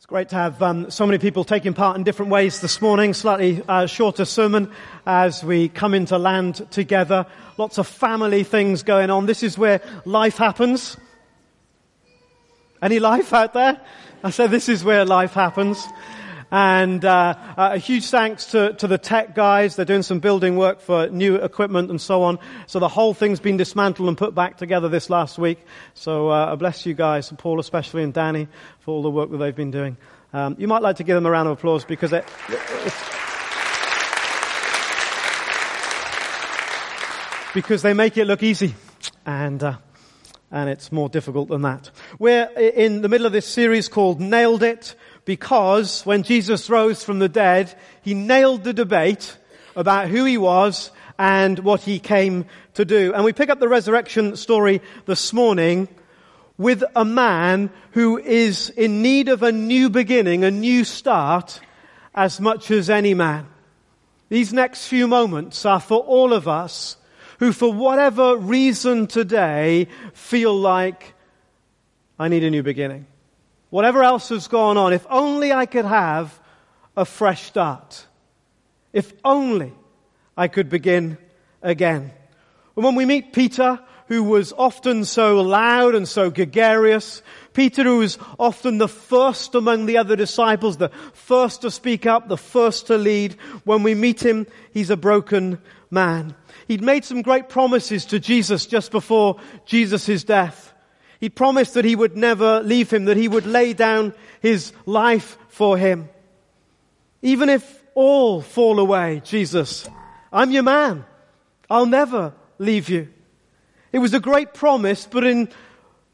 It's great to have um, so many people taking part in different ways this morning. Slightly uh, shorter sermon as we come into land together. Lots of family things going on. This is where life happens. Any life out there? I said this is where life happens. And uh, a huge thanks to, to the tech guys. They're doing some building work for new equipment and so on. So the whole thing's been dismantled and put back together this last week. So uh, I bless you guys, and Paul especially, and Danny for all the work that they've been doing. Um, you might like to give them a round of applause because it, because they make it look easy, and uh, and it's more difficult than that. We're in the middle of this series called Nailed It because when Jesus rose from the dead, he nailed the debate about who he was and what he came to do. And we pick up the resurrection story this morning with a man who is in need of a new beginning, a new start, as much as any man. These next few moments are for all of us who, for whatever reason today, feel like I need a new beginning whatever else has gone on, if only I could have a fresh start. If only I could begin again. And when we meet Peter, who was often so loud and so gregarious, Peter who was often the first among the other disciples, the first to speak up, the first to lead, when we meet him, he's a broken man. He'd made some great promises to Jesus just before Jesus' death. He promised that he would never leave him, that he would lay down his life for him. Even if all fall away, Jesus, I'm your man. I'll never leave you. It was a great promise, but in,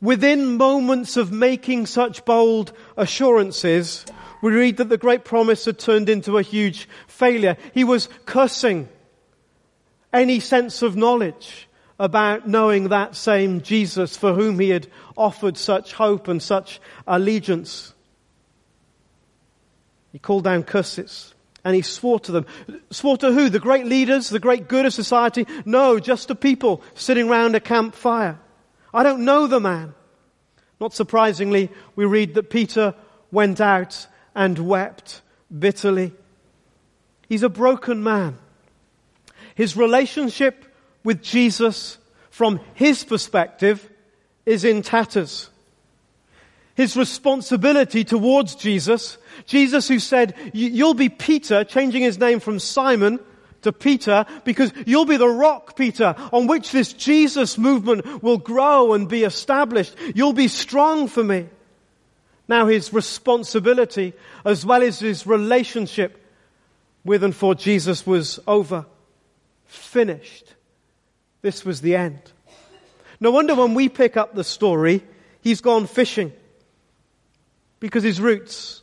within moments of making such bold assurances, we read that the great promise had turned into a huge failure. He was cursing any sense of knowledge about knowing that same Jesus for whom he had offered such hope and such allegiance. He called down curses and he swore to them. Swore to who? The great leaders, the great good of society? No, just to people sitting round a campfire. I don't know the man. Not surprisingly, we read that Peter went out and wept bitterly. He's a broken man. His relationship with Jesus from his perspective is in tatters. His responsibility towards Jesus, Jesus who said, you'll be Peter, changing his name from Simon to Peter, because you'll be the rock, Peter, on which this Jesus movement will grow and be established. You'll be strong for me. Now his responsibility, as well as his relationship with and for Jesus was over. Finished. This was the end. No wonder when we pick up the story, he's gone fishing. Because his roots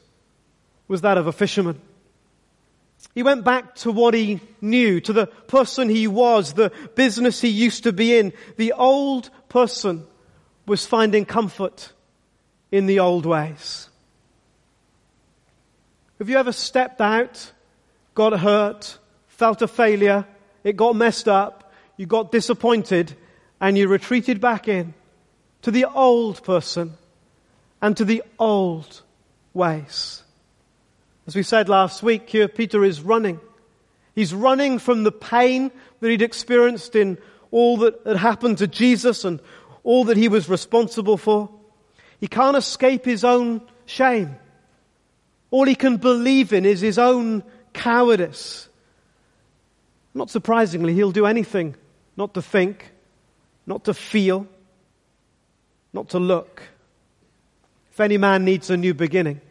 was that of a fisherman. He went back to what he knew, to the person he was, the business he used to be in. The old person was finding comfort in the old ways. Have you ever stepped out, got hurt, felt a failure, it got messed up, you got disappointed and you retreated back in to the old person and to the old ways. As we said last week, here Peter is running. He's running from the pain that he'd experienced in all that had happened to Jesus and all that he was responsible for. He can't escape his own shame. All he can believe in is his own cowardice. Not surprisingly, he'll do anything not to think, not to feel, not to look. If any man needs a new beginning,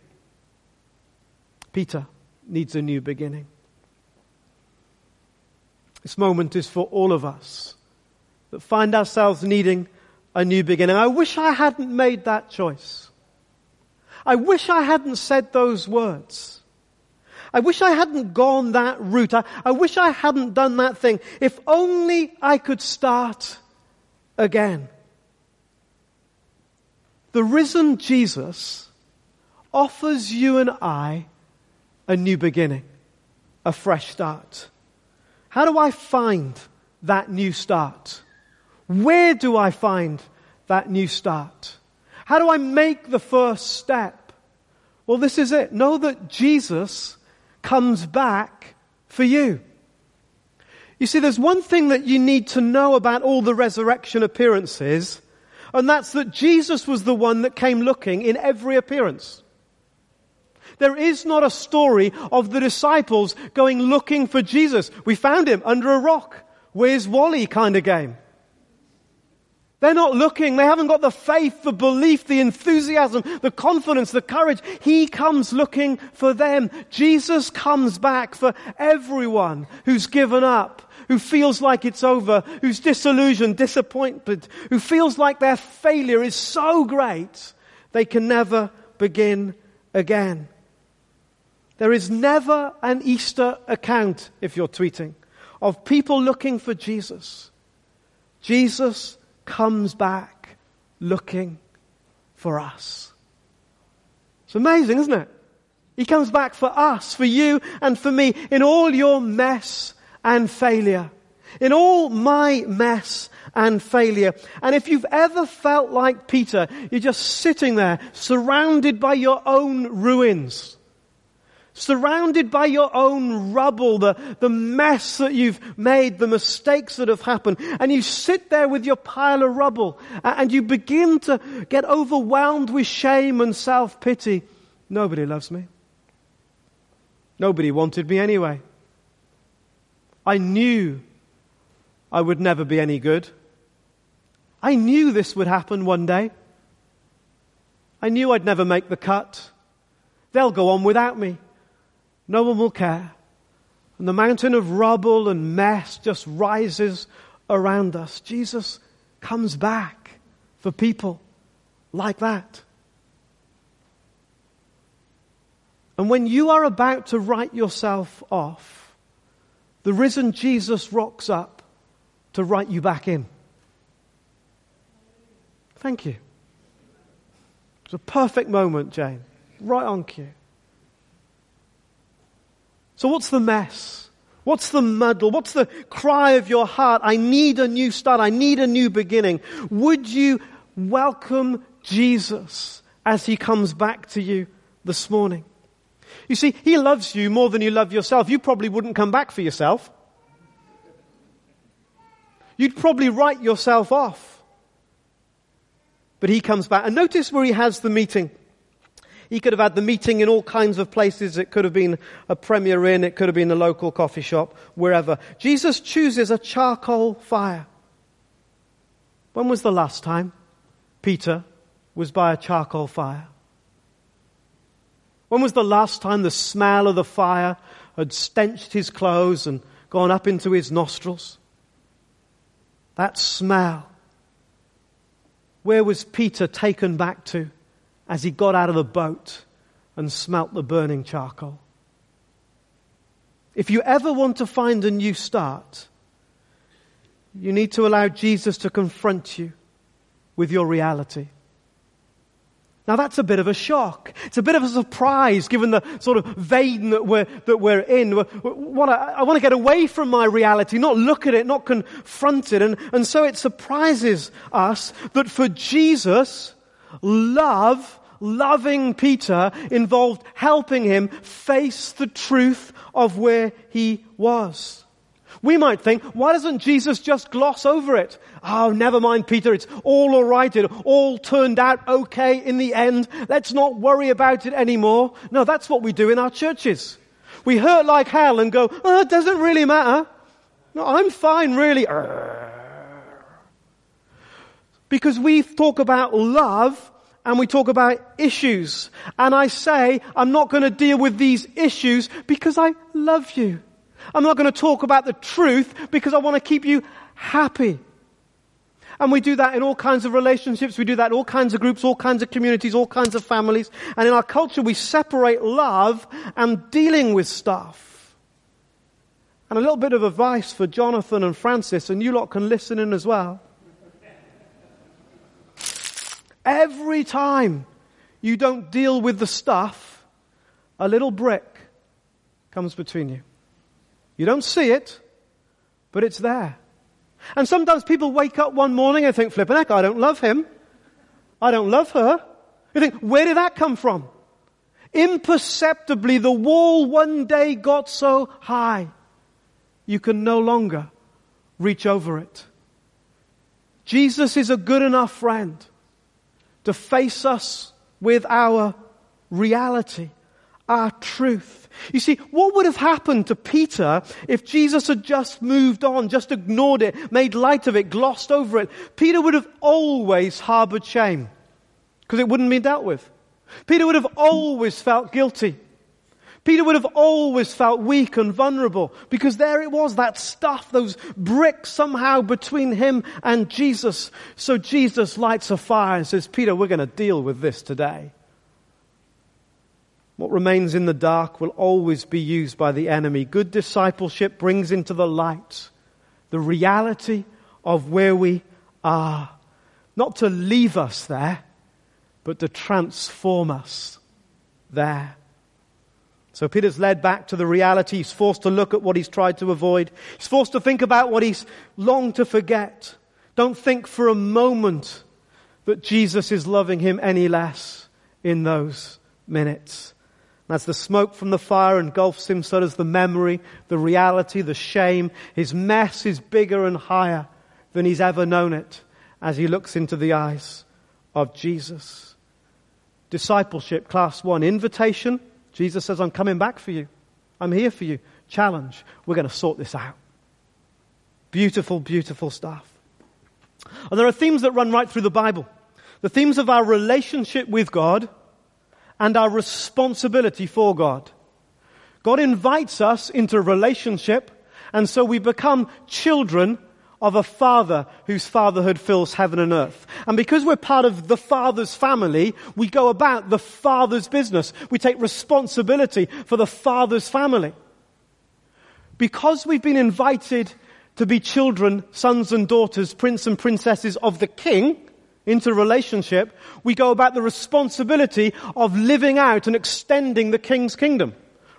Peter needs a new beginning. This moment is for all of us that find ourselves needing a new beginning. I wish I hadn't made that choice. I wish I hadn't said those words. I wish I hadn't gone that route. I, I wish I hadn't done that thing. If only I could start again. The risen Jesus offers you and I a new beginning, a fresh start. How do I find that new start? Where do I find that new start? How do I make the first step? Well, this is it. Know that Jesus comes back for you. You see, there's one thing that you need to know about all the resurrection appearances, and that's that Jesus was the one that came looking in every appearance. There is not a story of the disciples going looking for Jesus. We found him under a rock. Where's Wally kind of game. They're not looking. They haven't got the faith, the belief, the enthusiasm, the confidence, the courage. He comes looking for them. Jesus comes back for everyone who's given up, who feels like it's over, who's disillusioned, disappointed, who feels like their failure is so great they can never begin again. There is never an Easter account, if you're tweeting, of people looking for Jesus. Jesus comes back looking for us. It's amazing, isn't it? He comes back for us, for you and for me, in all your mess and failure. In all my mess and failure. And if you've ever felt like Peter, you're just sitting there, surrounded by your own ruins surrounded by your own rubble, the, the mess that you've made, the mistakes that have happened, and you sit there with your pile of rubble, and you begin to get overwhelmed with shame and self-pity. Nobody loves me. Nobody wanted me anyway. I knew I would never be any good. I knew this would happen one day. I knew I'd never make the cut. They'll go on without me. No one will care. And the mountain of rubble and mess just rises around us. Jesus comes back for people like that. And when you are about to write yourself off, the risen Jesus rocks up to write you back in. Thank you. It's a perfect moment, Jane. Right on cue. So what's the mess? What's the muddle? What's the cry of your heart? I need a new start. I need a new beginning. Would you welcome Jesus as he comes back to you this morning? You see, he loves you more than you love yourself. You probably wouldn't come back for yourself. You'd probably write yourself off. But he comes back. And notice where he has the meeting. He could have had the meeting in all kinds of places. It could have been a Premier Inn. It could have been a local coffee shop, wherever. Jesus chooses a charcoal fire. When was the last time Peter was by a charcoal fire? When was the last time the smell of the fire had stenched his clothes and gone up into his nostrils? That smell. Where was Peter taken back to? As he got out of the boat and smelt the burning charcoal. If you ever want to find a new start, you need to allow Jesus to confront you with your reality. Now that's a bit of a shock. It's a bit of a surprise given the sort of vein that we're, that we're in. What I, I want to get away from my reality, not look at it, not confront it. And, and so it surprises us that for Jesus, love loving Peter involved helping him face the truth of where he was. We might think, why doesn't Jesus just gloss over it? Oh, never mind, Peter. It's all alright. It all turned out okay in the end. Let's not worry about it anymore. No, that's what we do in our churches. We hurt like hell and go, oh, it doesn't really matter. No, I'm fine, really. Because we talk about love and we talk about issues. And I say, I'm not going to deal with these issues because I love you. I'm not going to talk about the truth because I want to keep you happy. And we do that in all kinds of relationships. We do that in all kinds of groups, all kinds of communities, all kinds of families. And in our culture, we separate love and dealing with stuff. And a little bit of advice for Jonathan and Francis, and you lot can listen in as well. Every time you don't deal with the stuff, a little brick comes between you. You don't see it, but it's there. And sometimes people wake up one morning and think, flipping heck, I don't love him. I don't love her. You think, where did that come from? Imperceptibly, the wall one day got so high, you can no longer reach over it. Jesus is a good enough friend to face us with our reality, our truth. You see, what would have happened to Peter if Jesus had just moved on, just ignored it, made light of it, glossed over it? Peter would have always harbored shame because it wouldn't be dealt with. Peter would have always felt guilty. Peter would have always felt weak and vulnerable because there it was, that stuff, those bricks somehow between him and Jesus. So Jesus lights a fire and says, Peter, we're going to deal with this today. What remains in the dark will always be used by the enemy. Good discipleship brings into the light the reality of where we are. Not to leave us there, but to transform us there. So Peter's led back to the reality. He's forced to look at what he's tried to avoid. He's forced to think about what he's longed to forget. Don't think for a moment that Jesus is loving him any less in those minutes. And as the smoke from the fire engulfs him, so does the memory, the reality, the shame. His mess is bigger and higher than he's ever known it as he looks into the eyes of Jesus. Discipleship, class one, invitation Jesus says, I'm coming back for you. I'm here for you. Challenge. We're going to sort this out. Beautiful, beautiful stuff. And there are themes that run right through the Bible. The themes of our relationship with God and our responsibility for God. God invites us into relationship and so we become children of a father whose fatherhood fills heaven and earth. And because we're part of the father's family, we go about the father's business. We take responsibility for the father's family. Because we've been invited to be children, sons and daughters, prince and princesses of the king, into relationship, we go about the responsibility of living out and extending the king's kingdom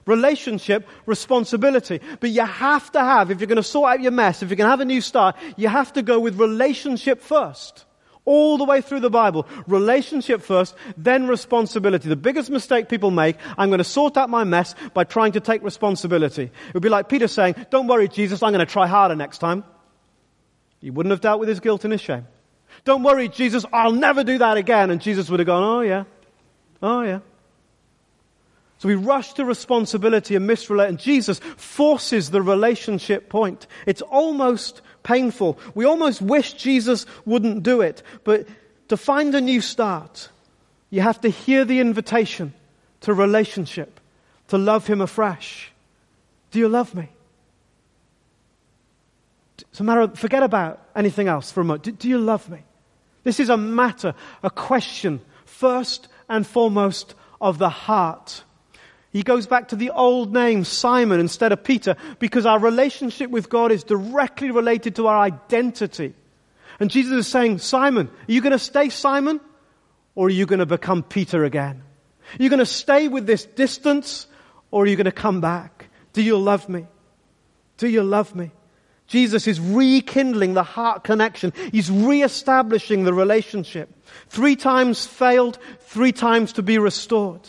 relationship, responsibility. But you have to have, if you're going to sort out your mess, if you're going to have a new start, you have to go with relationship first. All the way through the Bible. Relationship first, then responsibility. The biggest mistake people make, I'm going to sort out my mess by trying to take responsibility. It would be like Peter saying, don't worry Jesus, I'm going to try harder next time. He wouldn't have dealt with his guilt and his shame. Don't worry Jesus, I'll never do that again. And Jesus would have gone, oh yeah. Oh yeah. So we rush to responsibility and misrelate, and Jesus forces the relationship point. It's almost painful. We almost wish Jesus wouldn't do it. But to find a new start, you have to hear the invitation to relationship, to love Him afresh. Do you love me? So, matter, forget about anything else for a moment. Do, do you love me? This is a matter, a question, first and foremost of the heart. He goes back to the old name, Simon, instead of Peter, because our relationship with God is directly related to our identity. And Jesus is saying, Simon, are you going to stay Simon? Or are you going to become Peter again? Are you going to stay with this distance? Or are you going to come back? Do you love me? Do you love me? Jesus is rekindling the heart connection. He's reestablishing the relationship. Three times failed, three times to be restored.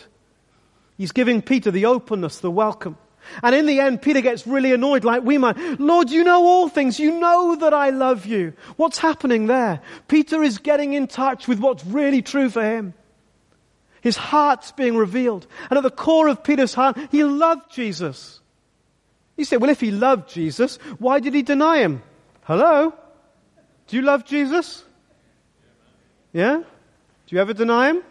He's giving Peter the openness, the welcome. And in the end, Peter gets really annoyed like we might. Lord, you know all things. You know that I love you. What's happening there? Peter is getting in touch with what's really true for him. His heart's being revealed. And at the core of Peter's heart, he loved Jesus. You say, well, if he loved Jesus, why did he deny him? Hello? Do you love Jesus? Yeah? Do you ever deny him?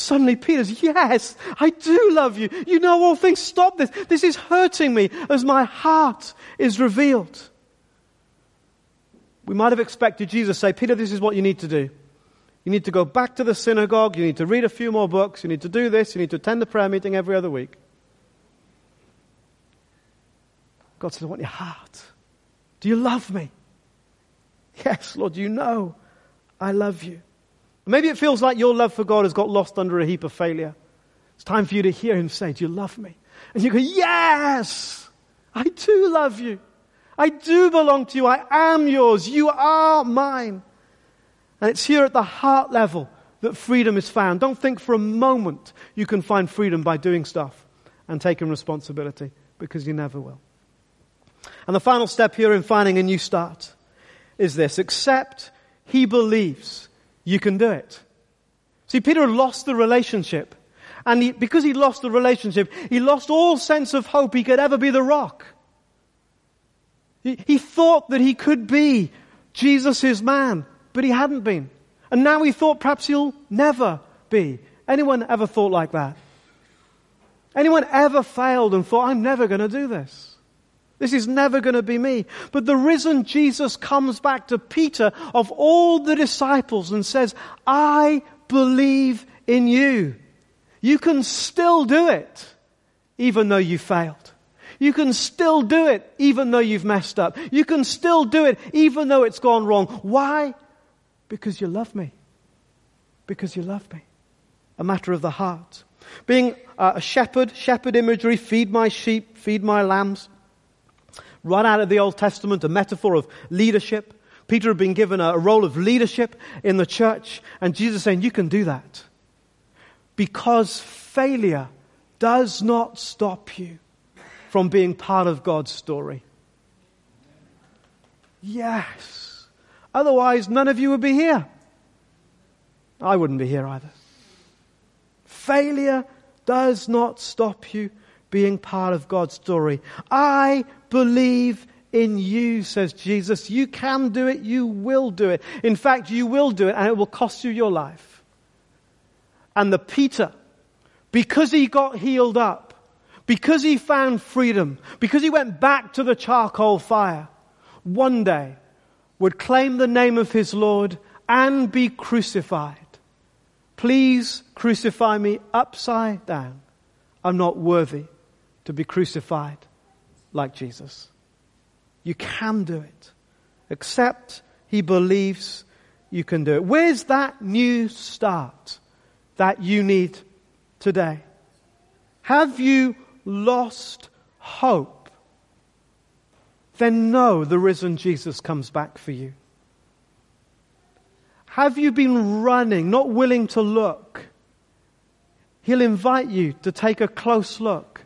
Suddenly Peter's, yes, I do love you. You know all things. Stop this. This is hurting me as my heart is revealed. We might have expected Jesus to say, Peter, this is what you need to do. You need to go back to the synagogue. You need to read a few more books. You need to do this. You need to attend the prayer meeting every other week. God says, I want your heart. Do you love me? Yes, Lord, you know I love you. Maybe it feels like your love for God has got lost under a heap of failure. It's time for you to hear Him say, Do you love me? And you go, Yes, I do love you. I do belong to you. I am yours. You are mine. And it's here at the heart level that freedom is found. Don't think for a moment you can find freedom by doing stuff and taking responsibility, because you never will. And the final step here in finding a new start is this accept he believes you can do it. See, Peter lost the relationship. And he, because he lost the relationship, he lost all sense of hope he could ever be the rock. He, he thought that he could be Jesus, man, but he hadn't been. And now he thought perhaps he'll never be. Anyone ever thought like that? Anyone ever failed and thought, I'm never going to do this? This is never going to be me. But the risen Jesus comes back to Peter of all the disciples and says, I believe in you. You can still do it, even though you failed. You can still do it, even though you've messed up. You can still do it, even though it's gone wrong. Why? Because you love me. Because you love me. A matter of the heart. Being uh, a shepherd, shepherd imagery, feed my sheep, feed my lambs. Right out of the Old Testament, a metaphor of leadership. Peter had been given a role of leadership in the church, and Jesus saying, You can do that. Because failure does not stop you from being part of God's story. Yes. Otherwise, none of you would be here. I wouldn't be here either. Failure does not stop you being part of God's story. I believe in you, says Jesus. You can do it. You will do it. In fact, you will do it and it will cost you your life. And the Peter, because he got healed up, because he found freedom, because he went back to the charcoal fire, one day would claim the name of his Lord and be crucified. Please crucify me upside down. I'm not worthy to be crucified like Jesus. You can do it. Except he believes you can do it. Where's that new start that you need today? Have you lost hope? Then know the risen Jesus comes back for you. Have you been running, not willing to look? He'll invite you to take a close look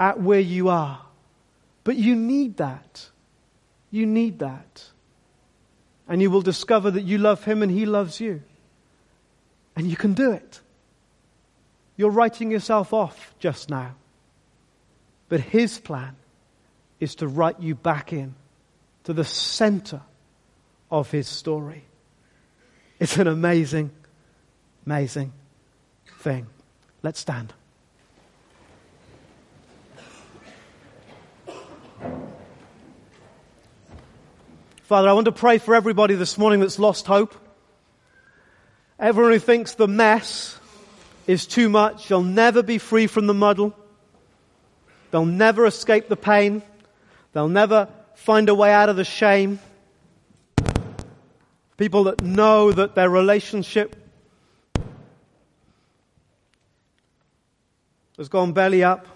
at where you are. But you need that. You need that. And you will discover that you love Him and He loves you. And you can do it. You're writing yourself off just now. But His plan is to write you back in to the center of His story. It's an amazing, amazing thing. Let's stand. Father, I want to pray for everybody this morning that's lost hope. Everyone who thinks the mess is too much, they'll never be free from the muddle. They'll never escape the pain. They'll never find a way out of the shame. People that know that their relationship has gone belly up.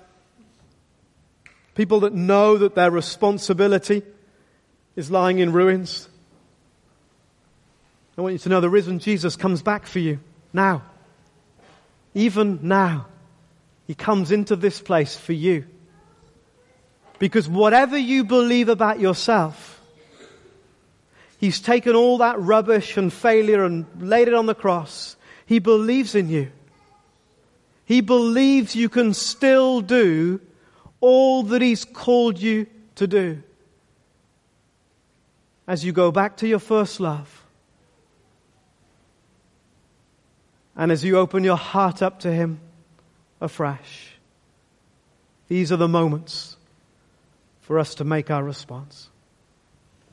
People that know that their responsibility is lying in ruins. I want you to know the risen Jesus comes back for you now. Even now. He comes into this place for you. Because whatever you believe about yourself, He's taken all that rubbish and failure and laid it on the cross. He believes in you. He believes you can still do all that He's called you to do as you go back to your first love. And as you open your heart up to Him afresh, these are the moments for us to make our response.